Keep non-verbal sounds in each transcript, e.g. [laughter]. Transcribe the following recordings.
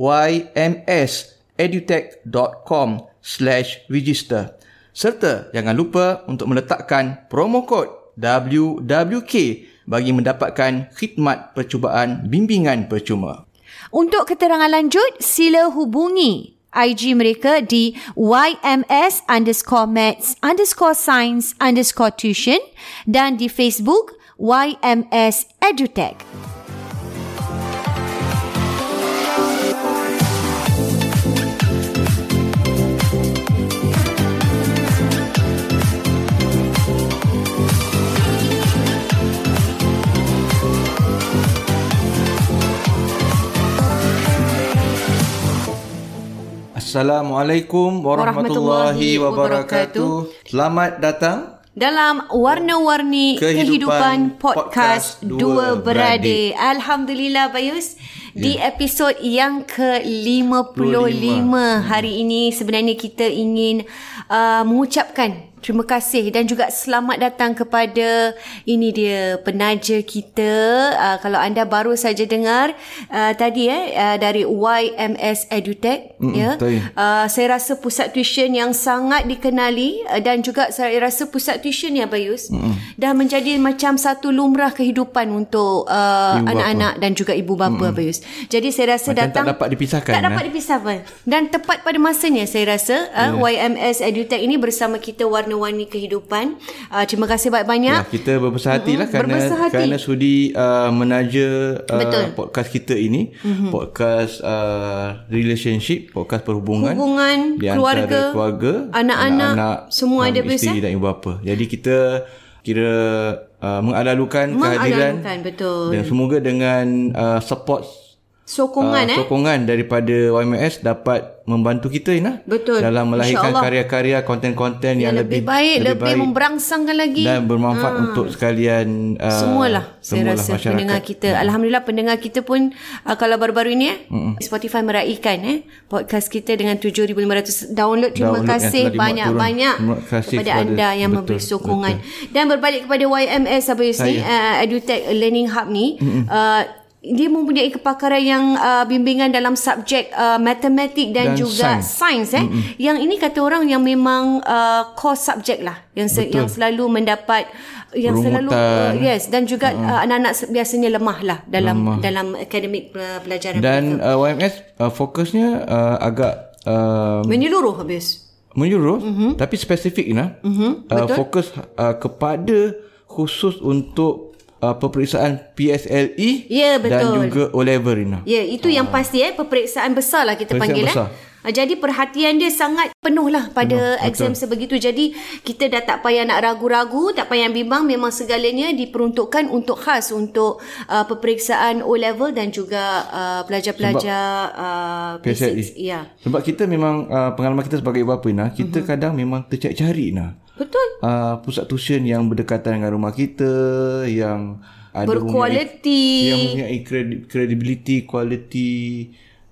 ymsedutech.com slash register. Serta jangan lupa untuk meletakkan promo kod WWK bagi mendapatkan khidmat percubaan bimbingan percuma. Untuk keterangan lanjut, sila hubungi IG mereka di YMS underscore maths underscore science underscore tuition dan di Facebook YMS Edutech. Assalamualaikum warahmatullahi, wabarakatuh. Selamat datang dalam warna-warni kehidupan, kehidupan podcast Dua Beradik. Alhamdulillah Bayus. Yeah. Di episod yang ke-55 hari ini sebenarnya kita ingin uh, mengucapkan Terima kasih dan juga selamat datang kepada ini dia penaja kita. Uh, kalau anda baru saja dengar uh, tadi eh uh, dari YMS Edutech mm ya. Uh, saya rasa pusat tuition yang sangat dikenali uh, dan juga saya rasa pusat tuition ya Bayus mm dah menjadi macam satu lumrah kehidupan untuk uh, anak-anak dan juga ibu bapa mm Bayus. Jadi saya rasa macam datang tak dapat dipisahkan. Tak dapat eh? dipisahkan. Dan tepat pada masanya saya rasa uh, yeah. YMS Edutech ini bersama kita warna warna-warni kehidupan. Uh, terima kasih banyak-banyak. Ya, kita berbesar hatilah mm-hmm. kerana berbesar hati. kerana sudi uh, menaja uh, podcast kita ini, mm-hmm. podcast uh, relationship, podcast perhubungan, hubungan keluarga, keluarga, anak-anak, semua ada isteri dan ibu bapa. Jadi kita kira uh, mengadalukan kehadiran betul. dan semoga dengan uh, support sokongan uh, eh? sokongan daripada YMS dapat membantu kita Ina. Betul. Dalam melahirkan karya-karya konten-konten yang, yang lebih, lebih baik lebih, lebih baik. memberangsangkan lagi. Dan bermanfaat uh, untuk sekalian uh, semualah saya rasa masyarakat. pendengar kita. Hmm. alhamdulillah pendengar kita pun uh, kalau baru-baru ini eh. Spotify meraihkan eh podcast kita dengan 7500 download. Terima download kasih banyak-banyak kepada anda yang betul, memberi sokongan. betul. dan berbalik kepada YMS Abang Yusni uh, EduTech Learning Hub ni uh, dia mempunyai kepakaran yang uh, bimbingan dalam subjek uh, matematik dan, dan juga sains eh mm-hmm. yang ini kata orang yang memang uh, core subjek lah yang se- yang selalu mendapat yang Rumutan. selalu uh, yes dan juga mm-hmm. uh, anak-anak biasanya lemah lah dalam lemah. dalam akademik pelajaran dan uh, YMS uh, fokusnya uh, agak uh, menyeluruh habis menyeluruh mm-hmm. tapi spesifik nah mm-hmm. uh, fokus uh, kepada khusus untuk uh, peperiksaan PSLE ya, betul. dan juga O-level Rina. Ya, itu uh. yang ah. pasti eh peperiksaan besar lah kita panggil eh. besar. eh. Jadi perhatian dia sangat penuh lah pada penuh, exam betul. sebegitu. Jadi kita dah tak payah nak ragu-ragu, tak payah bimbang. Memang segalanya diperuntukkan untuk khas untuk uh, peperiksaan O-level dan juga uh, pelajar-pelajar uh, PSLE. Ya. Sebab kita memang uh, pengalaman kita sebagai ibu bapa Ina, kita uh-huh. kadang memang tercari-cari Ina. Betul. Uh, pusat tuition yang berdekatan dengan rumah kita, yang ada berkualiti, yang mempunyai credibility, quality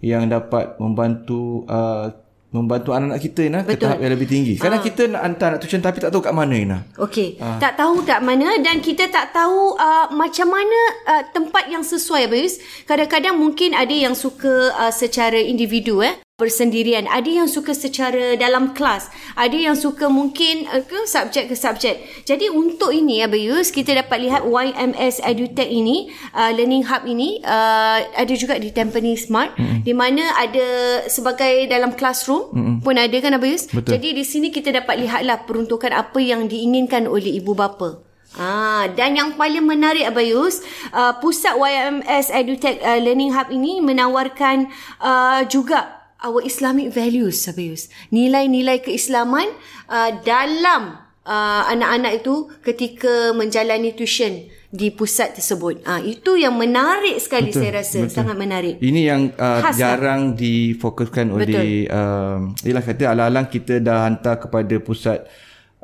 yang dapat membantu uh, membantu anak-anak kita Ina ke tahap yang lebih tinggi. Kadang ha. kita nak hantar nak tuition tapi tak tahu kat mana Ina. Okey. Ha. Tak tahu kat mana dan kita tak tahu uh, macam mana uh, tempat yang sesuai Abis. Kadang-kadang mungkin ada yang suka uh, secara individu eh bersendirian. Ada yang suka secara dalam kelas. Ada yang suka mungkin uh, ke subjek ke subjek. Jadi untuk ini Abayus, kita dapat lihat YMS EduTech ini, uh, Learning Hub ini, uh, ada juga di Tampines Smart. Mm-hmm. Di mana ada sebagai dalam classroom mm-hmm. pun ada kan Abayus. Betul. Jadi di sini kita dapat lihatlah peruntukan apa yang diinginkan oleh ibu bapa. Ah, dan yang paling menarik Abayus, uh, pusat YMS EduTech uh, Learning Hub ini menawarkan uh, juga our Islamic values, Sabius. Nilai-nilai keislaman uh, dalam uh, anak-anak itu ketika menjalani tuition di pusat tersebut. Ah itu yang menarik sekali betul, saya rasa, betul. sangat menarik. Ini yang uh, lah. jarang difokuskan oleh uh, ialah kata ala-alang kita dah hantar kepada pusat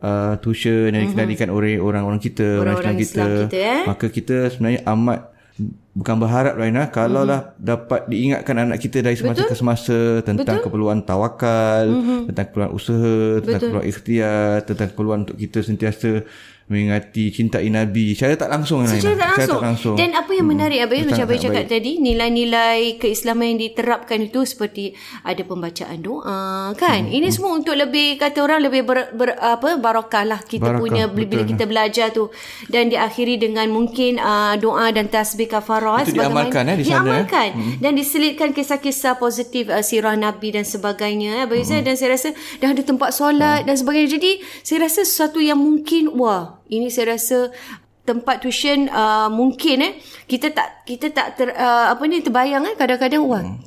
uh, tuition yang mm-hmm. dikendalikan oleh orang-orang kita, orang-orang Islam kita. kita eh? Maka kita sebenarnya amat bukan berharap Raina kalau lah mm-hmm. dapat diingatkan anak kita dari semasa Betul? ke semasa tentang Betul? keperluan tawakal, mm-hmm. tentang keperluan usaha, tentang Betul? keperluan ikhtiar, tentang keperluan untuk kita sentiasa mengingati cintai Nabi secara tak langsung secara tak langsung. secara tak langsung dan apa yang menarik hmm. Abayus macam Abayus cakap baik. tadi nilai-nilai keislaman yang diterapkan itu seperti ada pembacaan doa kan hmm. ini hmm. semua untuk lebih kata orang lebih ber, ber, apa barakah lah kita barakah, punya betul. bila kita belajar tu dan diakhiri dengan mungkin uh, doa dan tasbih kafarah itu diamalkan eh, di sana diamalkan eh? hmm. dan diselitkan kisah-kisah positif uh, sirah Nabi dan sebagainya Abayus hmm. dan saya rasa dah ada tempat solat hmm. dan sebagainya jadi saya rasa sesuatu yang mungkin wah ini saya rasa tempat tuition uh, mungkin eh kita tak kita tak ter, uh, apa ni terbayang eh kadang-kadang wah hmm.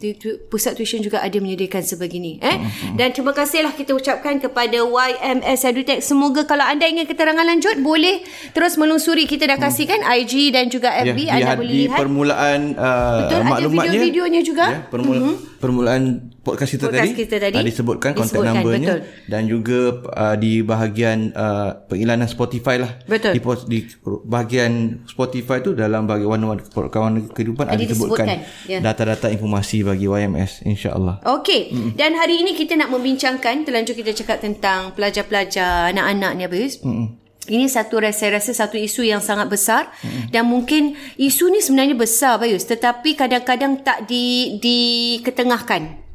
pusat tuition juga ada menyediakan sebegini eh hmm, hmm. dan terima kasihlah kita ucapkan kepada YMS EduTech semoga kalau anda ingin keterangan lanjut boleh terus melusuri kita dah kasihkan hmm. IG dan juga FB ya, anda boleh lihat permulaan uh, Betul, maklumatnya ada video-videonya juga ya, permula, hmm. permulaan podcast kita podcast tadi, kita tadi uh, disebutkan kontak numbernya betul. dan juga uh, di bahagian uh, pengiklanan Spotify lah betul di, di bahagian Spotify tu dalam bahagian warna-warna kawan kehidupan ada disebutkan ya. data-data informasi bagi YMS insyaAllah Okey mm-hmm. dan hari ini kita nak membincangkan terlanjur kita cakap tentang pelajar-pelajar anak-anak ni Abis mm-hmm. Ini satu saya rasa satu isu yang sangat besar hmm. dan mungkin isu ni sebenarnya besar Bayus tetapi kadang-kadang tak di diketengahkan.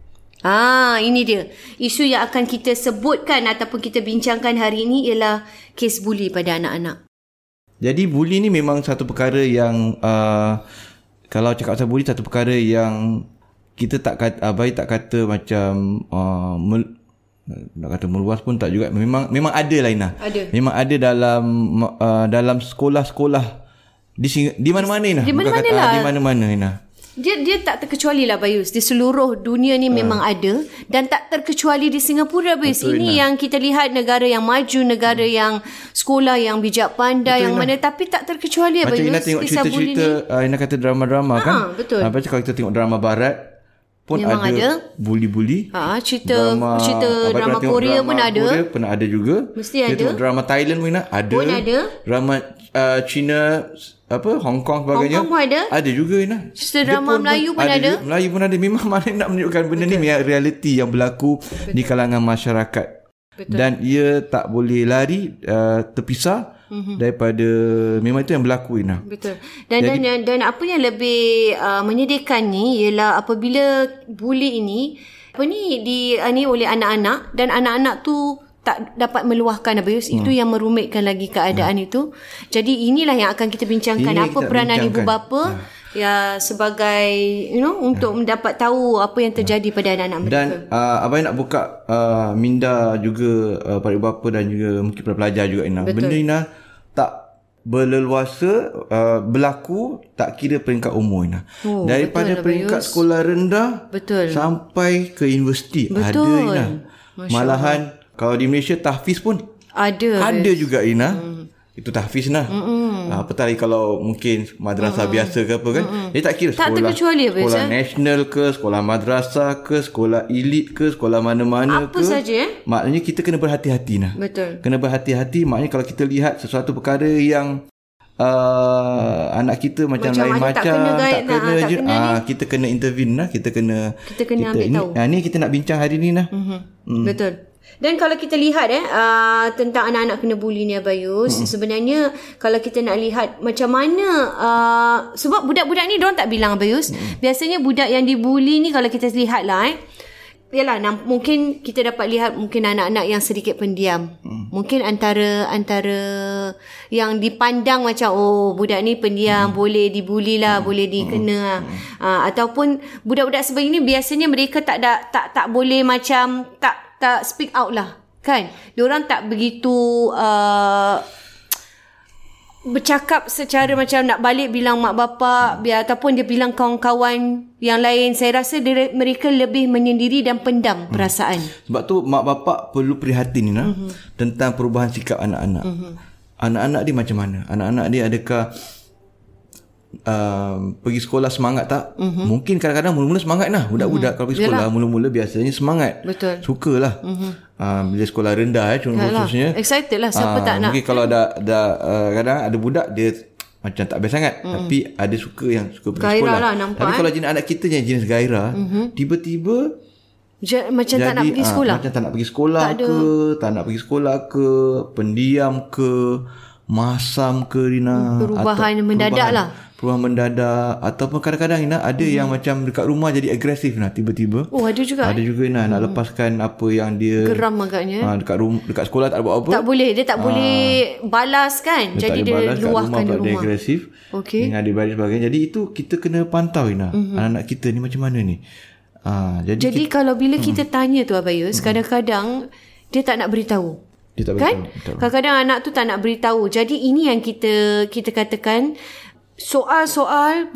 Ah, ini dia. Isu yang akan kita sebutkan ataupun kita bincangkan hari ini ialah kes buli pada anak-anak. Jadi buli ni memang satu perkara yang uh, kalau cakap pasal buli satu perkara yang kita tak kata abai tak kata macam uh, mel, nak kata meluas pun tak juga memang memang ada lah Ina. Ada. Memang ada dalam uh, dalam sekolah-sekolah di di mana-mana Ina. Di mana-mana lah. Uh, di mana-mana Ina dia dia tak terkecuali lah Bayus di seluruh dunia ni uh. memang ada dan tak terkecuali di Singapura Bayus Betul, ini Ina. yang kita lihat negara yang maju negara hmm. yang sekolah yang bijak pandai Betul, yang Ina. mana tapi tak terkecuali Macam Bayus Ina tengok cerita-cerita uh, Ina kata drama-drama ha, kan betul uh, kalau kita tengok drama barat pun Memang ada, ada. buli-buli. Ha, cerita drama, cerita drama Korea drama pun ada. Korea pernah ada juga. Mesti kita ada. Drama Thailand pun ada. Pun ada. Drama uh, China apa Hong Kong sebagainya. Hong Kong pun ada. Ada juga Ina. Drama Melayu pun ada. ada. Melayu pun ada. Memang [laughs] mana nak menunjukkan benda Betul. ni yang realiti yang berlaku Betul. di kalangan masyarakat. Betul. Dan ia tak boleh lari uh, terpisah mm-hmm. daripada memang itu yang berlaku Ina. Betul. Dan Jadi, dan dan apa yang lebih uh, menyedihkan ni ialah apabila buli ini apa ni di uh, ni oleh anak-anak dan anak-anak tu tak dapat meluahkan abuse hmm. itu yang merumitkan lagi keadaan hmm. itu. Jadi inilah yang akan kita bincangkan Ini apa kita peranan bincangkan. ibu bapa ya. ya sebagai you know untuk ya. mendapat tahu apa yang terjadi ya. pada anak-anak mereka. Dan uh, abang nak buka uh, minda juga uh, pada ibu bapa dan juga mungkin para pelajar juga Ina. Betul. Benda Ina tak berleluasa uh, berlaku tak kira peringkat umur Ina. Oh, Daripada betul, peringkat Abayus. sekolah rendah betul. sampai ke universiti betul. ada Ina. Malahan. Kalau di Malaysia tahfiz pun ada. Ada juga Ina. Hmm. Itu tahfiz lah. Mm-mm. Ha, apa tadi kalau mungkin madrasah Mm-mm. biasa ke apa kan. Mm-mm. Dia tak kira sekolah. Tak terkecuali apa Sekolah nasional ke, sekolah madrasah ke, sekolah elit ke, sekolah mana-mana apa ke. Apa saja eh. Maknanya kita kena berhati-hati nah. Betul. Kena berhati-hati. Maknanya kalau kita lihat sesuatu perkara yang Uh, anak kita macam, macam lain macam tak kena, tak kena, nah, je, tak kena uh, kita kena intervene lah kita kena kita kena kita, ambil ni, tahu uh, ni kita nak bincang hari ni lah mm-hmm. mm. betul dan kalau kita lihat eh uh, tentang anak-anak kena buli ni Abayus, hmm. sebenarnya kalau kita nak lihat macam mana uh, sebab budak-budak ni dia tak bilang Abayus. Hmm. Biasanya budak yang dibuli ni kalau kita lihat lah eh Yalah, mungkin kita dapat lihat mungkin anak-anak yang sedikit pendiam. Hmm. Mungkin antara antara yang dipandang macam oh budak ni pendiam, hmm. boleh dibuli lah, hmm. boleh dikena. Hmm. Uh, ataupun budak-budak sebegini biasanya mereka tak ada tak tak boleh macam tak tak speak out lah kan diorang tak begitu uh, bercakap secara macam nak balik bilang mak bapak biar ataupun dia bilang kawan-kawan yang lain saya rasa dia, mereka lebih menyendiri dan pendam hmm. perasaan sebab tu mak bapak perlu prihatin Nina mm-hmm. tentang perubahan sikap anak-anak mm-hmm. anak-anak dia macam mana anak-anak dia adakah uh, pergi sekolah semangat tak? Mm-hmm. Mungkin kadang-kadang mula-mula semangat lah. Budak-budak mm-hmm. kalau pergi sekolah Yalah. mula-mula biasanya semangat. Betul. Sukalah. Mm-hmm. Uh, bila sekolah rendah eh, contohnya. Excited lah. Siapa uh, tak nak. Mungkin kalau ada, ada uh, kadang ada budak dia macam tak biasa sangat. Mm. Tapi ada suka yang suka pergi gairah sekolah. Lah, nampak, Tapi eh? kalau jenis anak kita yang jenis gairah, mm-hmm. tiba-tiba Ja, macam jadi, tak nak pergi sekolah. Uh, macam tak nak pergi sekolah tak ke, tak nak pergi sekolah ke, pendiam ke, masam ke Rina. Perubahan atau, mendadak perubahan, lah perubahan mendadak ataupun kadang-kadang Ina ada hmm. yang macam dekat rumah jadi agresif nah tiba-tiba. Oh ada juga. Ada eh? juga Ina hmm. nak lepaskan apa yang dia geram agaknya. Ha, dekat rumah dekat sekolah tak buat apa. Tak boleh dia tak ha. boleh balas kan. Dia jadi dia balas luahkan di rumah. Dia agresif. Okey. Dengan adik beradik sebagainya. Jadi itu kita kena pantau Ina. Hmm. Anak-anak kita ni macam mana ni. Ha, jadi jadi kita, kalau bila hmm. kita tanya tu Abayus hmm. kadang-kadang dia tak nak beritahu. Dia tak kan? Kadang-kadang anak tu tak nak beritahu. Jadi ini yang kita kita katakan soal-soal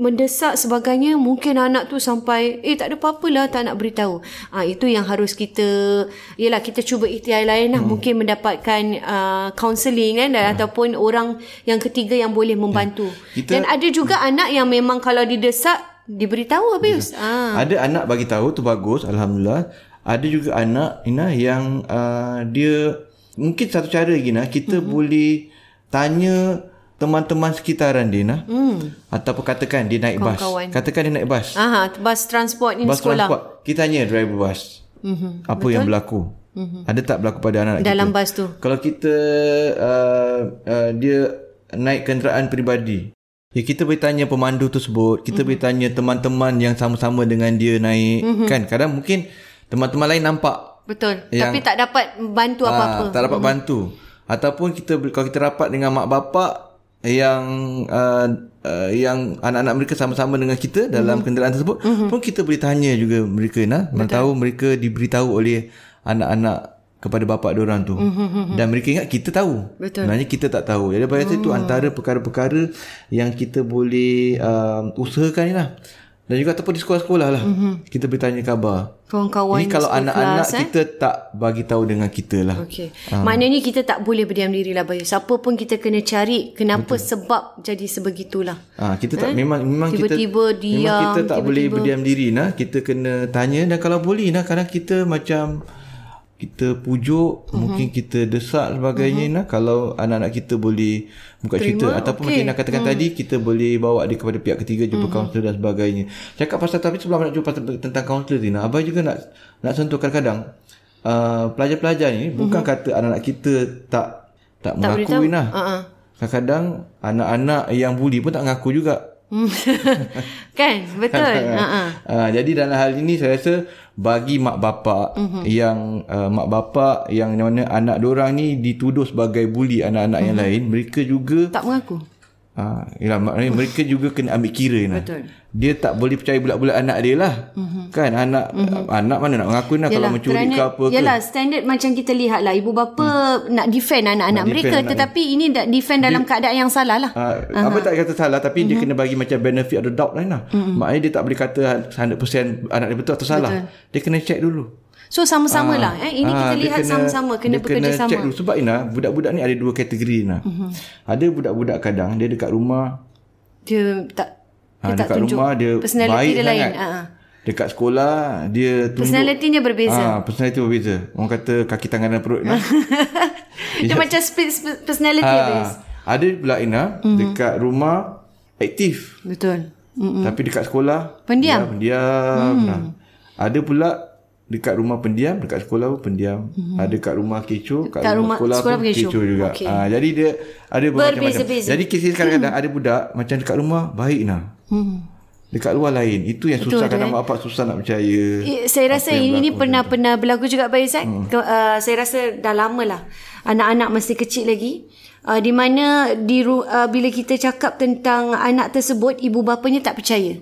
mendesak sebagainya mungkin anak tu sampai eh tak ada apa-apa lah tak nak beritahu ah itu yang harus kita yalah kita cuba ikhtiar lain lah hmm. mungkin mendapatkan uh, counselling kan hmm. ataupun orang yang ketiga yang boleh membantu hmm. kita, dan ada juga hmm. anak yang memang kalau didesak diberitahu habis ah ada anak bagi tahu tu bagus alhamdulillah ada juga anak Ina yang uh, dia mungkin satu cara gini kita hmm. boleh tanya teman-teman sekitaran dia nah hmm. ataupun katakan dia naik bas katakan dia naik bas aha bas transport ni bas sekolah transport. kita tanya driver bas mm-hmm. apa Betul? yang berlaku mm-hmm. ada tak berlaku pada anak-anak dalam kita? bas tu kalau kita uh, uh, dia naik kenderaan peribadi Ya kita boleh tanya pemandu tersebut, kita mm-hmm. boleh tanya teman-teman yang sama-sama dengan dia naik mm-hmm. kan. Kadang mungkin teman-teman lain nampak. Betul. Yang, Tapi tak dapat bantu apa-apa. Tak dapat mm-hmm. bantu. Ataupun kita kalau kita rapat dengan mak bapak yang uh, uh, yang anak-anak mereka sama-sama dengan kita dalam mm-hmm. kenderaan tersebut mm-hmm. pun kita boleh tanya juga mereka nah mana tahu mereka diberitahu oleh anak-anak kepada bapa orang tu mm-hmm. dan mereka ingat kita tahu Betul. sebenarnya kita tak tahu jadi pada mm. itu antara perkara-perkara yang kita boleh uh, usahakan lah dan juga ataupun di sekolah-sekolah lah. Mm-hmm. Kita bertanya khabar. Kawan-kawan Ini kalau anak-anak kelas, eh? kita tak bagi tahu dengan kita lah. Okay. Ha. Maknanya kita tak boleh berdiam diri lah Bayu. Siapa pun kita kena cari kenapa Betul. sebab jadi sebegitulah. Ha, kita tak eh? memang memang tiba-tiba kita diam, memang kita tak tiba-tiba. boleh berdiam diri nah. Kita kena tanya dan kalau boleh nah kadang kita macam kita pujuk, uh-huh. mungkin kita desak sebagainya uh-huh. nah kalau anak-anak kita boleh buka Terima, cerita ataupun okay. macam nak katakan uh-huh. tadi kita boleh bawa dia kepada pihak ketiga jumpa uh-huh. kaunselor dan sebagainya. Cakap pasal tapi sebelum nak jumpa tentang kaunselor ni, nah, juga nak nak sentuh kadang-kadang uh, pelajar-pelajar ni uh-huh. bukan kata anak-anak kita tak tak, tak mengakui nah. Uh-huh. Kadang-kadang anak-anak yang buli pun tak mengaku juga. [laughs] kan betul [laughs] uh-huh. uh, jadi dalam hal ini saya rasa bagi mak bapak uh-huh. yang uh, mak bapak yang mana anak diorang ni dituduh sebagai buli anak-anak uh-huh. yang lain mereka juga tak mengaku Ha, yalah, maknanya mereka juga kena ambil kira nah. Betul. Dia tak boleh percaya bulat-bulat anak dia lah. Uh-huh. Kan anak uh-huh. anak mana nak mengaku nah kalau mencuri kerana, ke apa ke. Yalah standard macam kita lihat lah ibu bapa hmm. nak defend anak-anak nak mereka defend tetapi anak ini dah defend dalam keadaan yang salah lah. Uh-huh. Apa tak kata salah tapi uh-huh. dia kena bagi macam benefit of the doubt lah. Uh-huh. Maknanya dia tak boleh kata 100% anak dia betul atau salah. Betul. Dia kena check dulu. So sama-sama lah eh. Ini kita lihat kena, sama-sama kena bekerja kena sama. Check dulu. Sebab Ina budak-budak ni ada dua kategori Ina. Uh-huh. Ada budak-budak kadang dia dekat rumah dia tak ha, dia tak tunjuk rumah dia baik dia lain. Ha. Dekat sekolah dia tunjuk personality dia berbeza. Ha, personality berbeza. Orang kata kaki tangan dan perut Ina. [laughs] dia, [laughs] dia macam split personality ha, habis. Ada pula Ina uh-huh. dekat rumah aktif. Betul. Uh-huh. Tapi dekat sekolah pendiam. Dia pendiam. Uh-huh. Nah. Ada pula dekat rumah pendiam dekat sekolah pun pendiam. Mm-hmm. ada kat rumah kecoh kat, kat rumah, sekolah, sekolah pun kecoh, kecoh juga. Okay. ha, jadi dia ada bermacam-macam. Jadi kisah kadang-kadang ada budak macam dekat rumah baik nah. Mm. dekat luar lain. Itu yang Betul, susah kadang mak bapak susah nak percaya eh, saya rasa ini, ini pernah tu. pernah berlaku juga baik hmm. uh, saya rasa dah lama lah. Anak-anak masih kecil lagi. Uh, di mana di uh, bila kita cakap tentang anak tersebut ibu bapanya tak percaya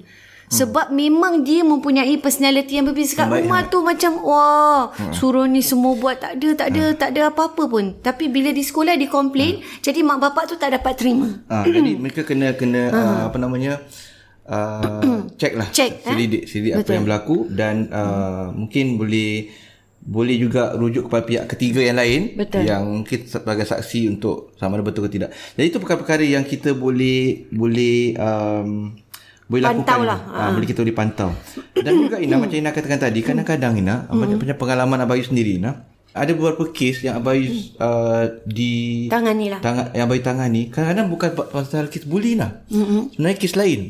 sebab memang dia mempunyai personality yang berbeza kat rumah tu macam wah ha. suruh ni semua buat tak ada tak ada ha. tak ada apa-apa pun. Tapi bila di sekolah dia komplain ha. jadi mak bapak tu tak dapat terima. Ha. [clears throat] jadi mereka kena kena ha. uh, apa namanya uh, [clears throat] check lah check, selidik eh? selidik apa yang berlaku dan uh, mungkin boleh boleh juga rujuk kepada pihak ketiga yang lain Betul. yang mungkin sebagai saksi untuk sama ada betul ke tidak. Jadi itu perkara-perkara yang kita boleh boleh um, boleh Pantau lakukan lah. ha. boleh kita boleh pantau. Dan juga Ina macam Ina katakan tadi kadang-kadang Ina hmm. macam pengalaman Abayu sendiri Ina ada beberapa kes yang Abayu uh, di Tangani lah. tangan yang Abayu tangani kadang-kadang bukan pasal kes bully lah. Hmm. Sebenarnya kes lain.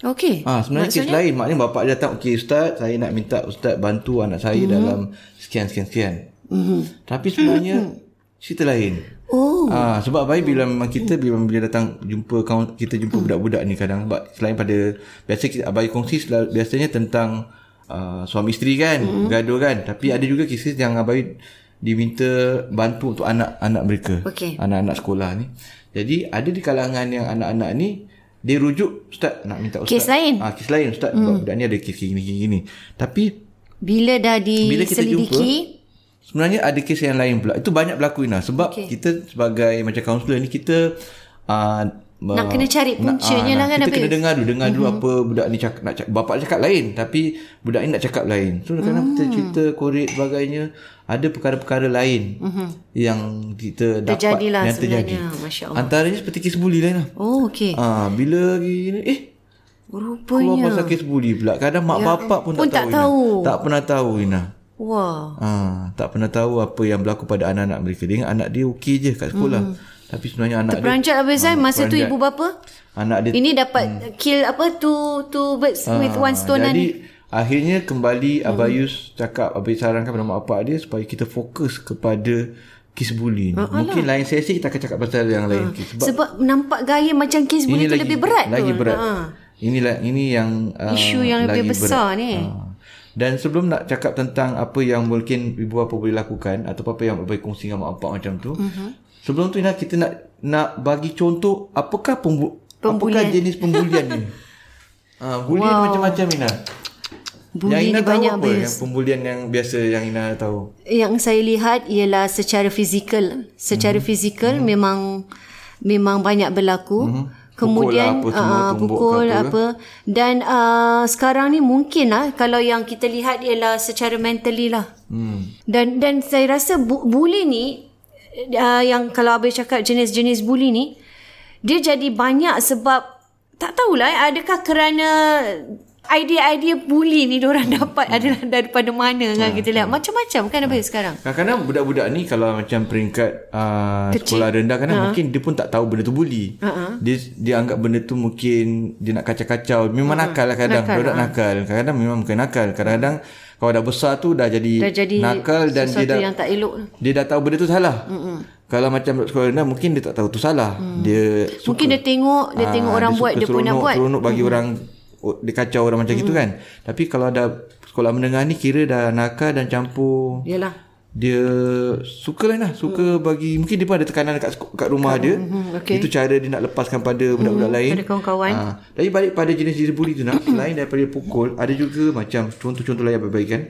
Okey. Ah sebenarnya kes lain maknanya bapak dia datang okey ustaz saya nak minta ustaz bantu anak saya mm-hmm. dalam sekian sekian sekian. Mm-hmm. Tapi sebenarnya mm-hmm. Cerita lain. Oh. Ah sebab baik bila memang kita bila bila datang jumpa kita jumpa mm. budak-budak ni kadang sebab selain pada biasa kita abai kongsi selalu, biasanya tentang uh, suami isteri kan mm-hmm. gaduh kan tapi ada juga kisah yang abai diminta bantu untuk anak-anak mereka. Okay. Anak-anak sekolah ni. Jadi ada di kalangan yang anak-anak ni dia rujuk ustaz nak minta ustaz kes lain ah kes lain ustaz hmm. budak ni ada kes gini gini gini tapi bila dah diselidiki sebenarnya ada kes yang lain pula itu banyak berlaku Ina sebab okay. kita sebagai macam kaunselor ni kita uh, nak kena cari puncanya nak, lah kan kita kena dengar dulu dengar dulu mm-hmm. apa budak ni cakap nak cakap, bapak cakap lain tapi budak ni nak cakap lain so kadang-kadang mm. kita cerita korek sebagainya ada perkara-perkara lain mm-hmm. yang kita dapat Terjadilah yang terjadi Masya Allah. antaranya seperti kes bully lain lah oh okey ah bila gini eh Rupanya. Keluar pasal kes bully pula. Kadang mak ya, bapak pun, pun tak, tak tahu. tahu. Ina. Tak pernah tahu Ina. Wah. Ha, tak pernah tahu apa yang berlaku pada anak-anak mereka. Dia ingat anak dia okey je kat sekolah. Hmm. Tapi sebenarnya anak Terperanjat dia... Terperanjat Abang ha, Masa tu ibu bapa? Anak dia... Ini dapat hmm. kill apa? Two, two birds ha, with one stone. Jadi ni. akhirnya kembali Abayus hmm. cakap, Abayus sarankan pada mak bapak dia supaya kita fokus kepada kes bully ni. Ha, Mungkin lain sesi kita akan cakap pasal yang lain. Ha. Sebab, Sebab nampak gaya macam kes bully tu lagi, lebih berat lagi tu. berat. Ha. Inilah ini yang uh, isu yang lebih besar berat. ni. Uh. Dan sebelum nak cakap tentang apa yang mungkin ibu bapa boleh lakukan atau apa yang boleh kongsi dengan mak bapak macam tu. Uh-huh. Sebelum tu Ina kita nak nak bagi contoh apakah pembu- apakah jenis pembulian ni. [laughs] Ah, uh, bulian wow. macam-macam Ina. Bully yang Ina tahu banyak apa yang pembulian yang biasa yang Ina tahu? Yang saya lihat ialah secara fizikal. Secara uh-huh. fizikal uh-huh. memang memang banyak berlaku. Uh-huh kemudian pukul, lah apa, uh, pukul apa, apa. dan uh, sekarang ni mungkin lah kalau yang kita lihat ialah secara mentally lah hmm. dan dan saya rasa bu- bully ni uh, yang kalau abai cakap jenis-jenis bully ni dia jadi banyak sebab tak tahulah adakah kerana idea-idea bully ni orang dapat hmm. adalah daripada mana kan ha, kita lihat ha. macam-macam kan apa ha. sekarang kadang-kadang budak-budak ni kalau macam peringkat uh, sekolah rendah kan ha. mungkin dia pun tak tahu benda tu bully ha. dia dia anggap benda tu mungkin dia nak kacau-kacau memang ha. nakal lah kadang nakal, budak ha. nakal kadang-kadang memang bukan nakal kadang-kadang kalau dah besar tu dah jadi, dah jadi nakal dan dia dah yang tak elok dia dah tahu benda tu salah Mm-mm. kalau macam sekolah rendah mungkin dia tak tahu tu salah mm. dia suka, mungkin dia tengok dia ha, tengok orang dia buat dia pun nak buat seronok bagi mm. orang dia kacau orang macam mm. gitu kan. Tapi kalau ada sekolah menengah ni kira dah nakal dan campur. Yalah. Dia suka lah nah, suka mm. bagi mungkin dia pun ada tekanan kat kat rumah Kat, dia. Mm, okay. Itu cara dia nak lepaskan pada budak-budak mm, lain. Pada kawan-kawan. Ha. Tapi balik pada jenis-jenis bully tu nak [coughs] selain daripada pukul, ada juga macam contoh-contoh lain yang baik kan.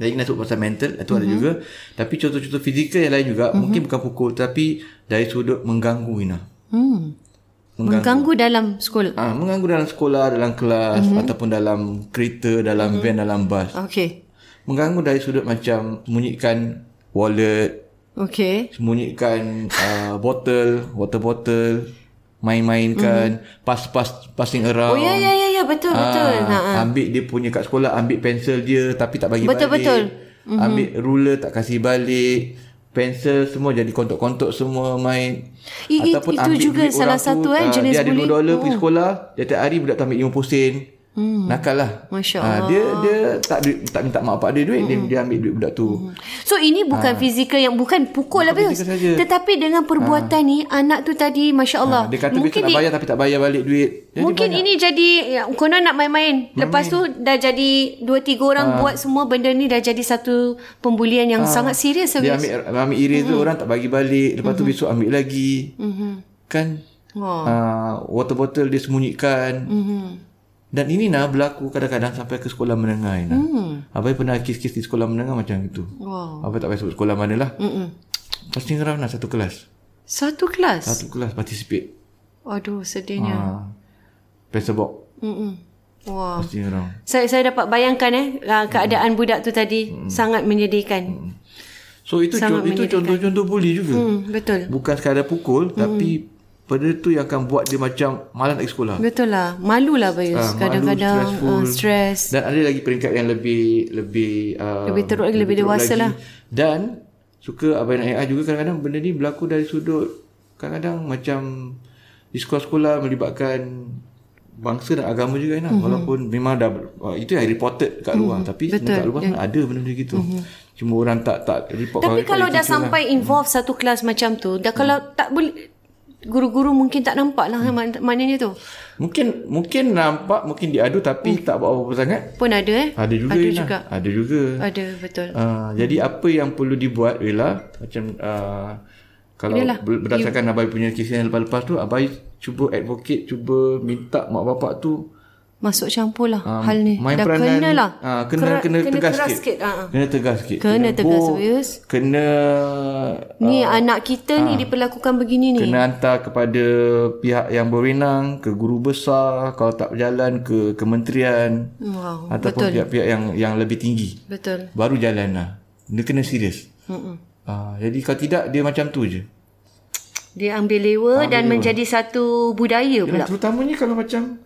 Dari nak pasal mental Itu mm-hmm. ada juga Tapi contoh-contoh fizikal yang lain juga mm-hmm. Mungkin bukan pukul Tapi dari sudut mengganggu Ina mm mengganggu, mengganggu dalam sekolah. Ah, ha, mengganggu dalam sekolah, dalam kelas mm-hmm. ataupun dalam kereta, dalam mm-hmm. van, dalam bas. Okey. Mengganggu dari sudut macam sembunyikan wallet. Okey. Sembunyikan uh, botol, water bottle, main-mainkan, mm-hmm. pass-pass passing around. Oh ya ya ya ya betul ha, betul. Ha, ha. Ambil dia punya kat sekolah, ambil pensel dia tapi tak bagi betul, balik. Betul betul. Mm-hmm. Ambil ruler tak kasih balik pensel semua jadi kontok-kontok semua main. I, ataupun itu ambil juga salah satu tu, eh, jenis dia ada 2 dolar oh. pergi sekolah dia tiap hari budak tu ambil 50 sen Hmm. Nakal lah Masya Allah ha, Dia dia tak duit, tak minta mak pak dia duit hmm. dia, dia ambil duit budak tu hmm. So ini bukan ha. fizikal yang Bukan pukul lah Tetapi dengan perbuatan ha. ni Anak tu tadi Masya Allah ha. Dia kata mungkin nak bayar Tapi tak bayar balik duit jadi Mungkin banyak. ini jadi ya, Konon nak main-main Lepas tu Dah jadi Dua tiga orang ha. buat semua Benda ni dah jadi satu Pembulian yang ha. sangat serius Dia ambil, ambil iris hmm. tu Orang tak bagi balik Lepas hmm. tu besok ambil lagi hmm. Kan oh. uh, Water bottle dia sembunyikan hmm. Dan ini nak berlaku kadang-kadang sampai ke sekolah menengah Ina. Hmm. Abai pernah kes-kes di sekolah menengah macam itu. Wow. Abai tak payah sebut sekolah mana lah. Pasti ngeram nak satu kelas. Satu kelas? Satu kelas participate. Aduh sedihnya. Ha. Pencil box. Mm-mm. Wah. Pasti geram. Saya saya dapat bayangkan eh uh, keadaan hmm. budak tu tadi hmm. sangat menyedihkan. Hmm. So itu contoh, itu contoh-contoh bully juga. Hmm, betul. Bukan sekadar pukul hmm. tapi pada tu yang akan buat dia macam malas nak sekolah. Betul lah. Malu lah Bayus. Uh, Kadang-kadang uh, stress. Dan ada lagi peringkat yang lebih lebih uh, lebih teruk lagi, lebih, lebih dewasa lagi. lah. Dan suka Abang AI juga kadang-kadang benda ni berlaku dari sudut kadang-kadang macam di sekolah-sekolah melibatkan bangsa dan agama juga kan mm-hmm. walaupun memang dah uh, itu yang reported kat luar mm-hmm. tapi Betul. kat luar yeah. ada benda macam gitu mm-hmm. cuma orang tak tak report tapi kalau dah sampai lah. involve mm. satu kelas macam tu dah kalau mm. tak boleh guru-guru mungkin tak nampak lah mm. maknanya tu. Mungkin mungkin nampak mungkin diadu tapi mm. tak buat apa-apa sangat. Pun ada eh? Ada juga ada juga. Ada juga. Ada betul. Uh, jadi apa yang perlu dibuat ialah macam uh, kalau Inilah, berdasarkan you... Abai punya kisah yang lepas-lepas tu Abai cuba advocate Cuba minta mak bapak tu Masuk campur lah um, Hal ni Main Dah peranan, kena lah uh, kena, kena, kena tegas sikit, sikit. Uh, Kena tegas sikit Kena, kena tegas go, Kena Ni uh, anak kita uh, ni Diperlakukan begini ni Kena hantar kepada Pihak yang berwenang Ke guru besar Kalau tak berjalan Ke kementerian wow, Ataupun betul. pihak-pihak yang Yang lebih tinggi Betul Baru jalan lah Dia kena serius Mm-mm. Uh, jadi kalau tidak dia macam tu je. Dia ambil lewa ambil dan lewa. menjadi satu budaya pula. Ya, terutamanya kalau macam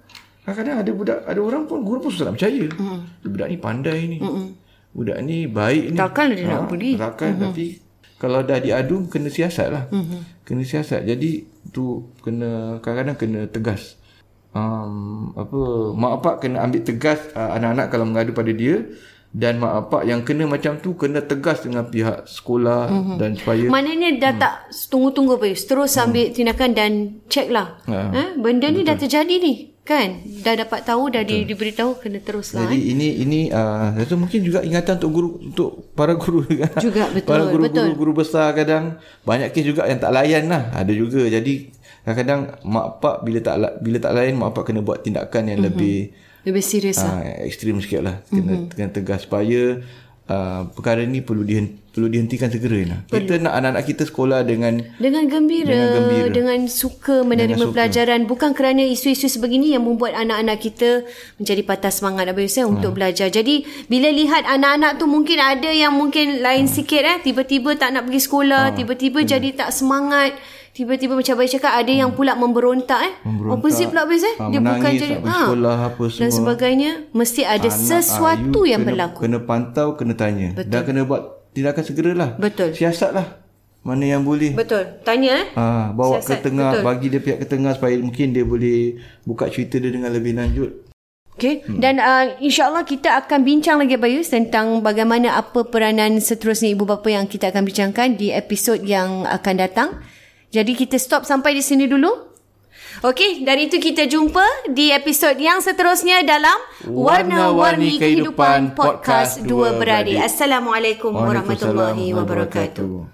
kadang-kadang ada budak ada orang pun guru pun susah nak percaya. Mm. Budak ni pandai ni. Mm-mm. Budak ni baik ni. Takkan dia ha, nak budi. Takkan mm-hmm. tapi kalau dah diadu kena siasat lah. Mm-hmm. Kena siasat. Jadi tu kena kadang-kadang kena tegas. Um, apa mak bapak kena ambil tegas uh, anak-anak kalau mengadu pada dia dan mak bapak yang kena macam tu kena tegas dengan pihak sekolah mm-hmm. dan supaya maknanya dah hmm. tak tunggu-tunggu pun terus hmm. ambil tindakan dan check lah ha. eh? benda Betul. ni dah terjadi ni kan dah dapat tahu dah di, diberitahu kena terus lah jadi eh? ini ini uh, itu mungkin juga ingatan untuk guru untuk para guru juga juga [laughs] betul para guru, betul guru, guru besar kadang banyak kes juga yang tak layan lah ada juga jadi kadang-kadang mak bapak bila tak bila tak layan mak bapak kena buat tindakan yang mm-hmm. lebih lebih serius lah. Uh, ekstrim sikit lah. Kena, mm-hmm. kena tegas supaya uh, perkara ni perlu dihenti, perlu dihentikan segera. Lah. Kita nak anak-anak kita sekolah dengan dengan gembira, dengan, gembira. dengan suka menerima dengan suka. pelajaran. Bukan kerana isu-isu sebegini yang membuat anak-anak kita menjadi patah semangat Abang Yusuf untuk hmm. belajar. Jadi bila lihat anak-anak tu mungkin ada yang mungkin lain hmm. sikit eh. Tiba-tiba tak nak pergi sekolah. Hmm. Tiba-tiba hmm. jadi tak semangat tiba-tiba macam baik cakap ada yang pula memberontak eh? Memberontak, opposite pula best eh? Ha, dia bukan jadi ha, sekolah apa semua. dan sebagainya mesti ada Anak, sesuatu yang kena, berlaku. kena pantau kena tanya. Betul. dan kena buat tindakan segeralah. Betul. Siasatlah. Mana yang boleh. Betul. Tanya eh? Ha, bawa Siasat. ke tengah betul. bagi dia pihak ke tengah supaya mungkin dia boleh buka cerita dia dengan lebih lanjut. Okay. Hmm. Dan uh, insyaAllah kita akan bincang lagi Bayus tentang bagaimana apa peranan seterusnya ibu bapa yang kita akan bincangkan di episod yang akan datang. Jadi kita stop sampai di sini dulu. Okey, dari itu kita jumpa di episod yang seterusnya dalam Warna-Warni Kehidupan Podcast Dua Beradik. Assalamualaikum warahmatullahi wabarakatuh.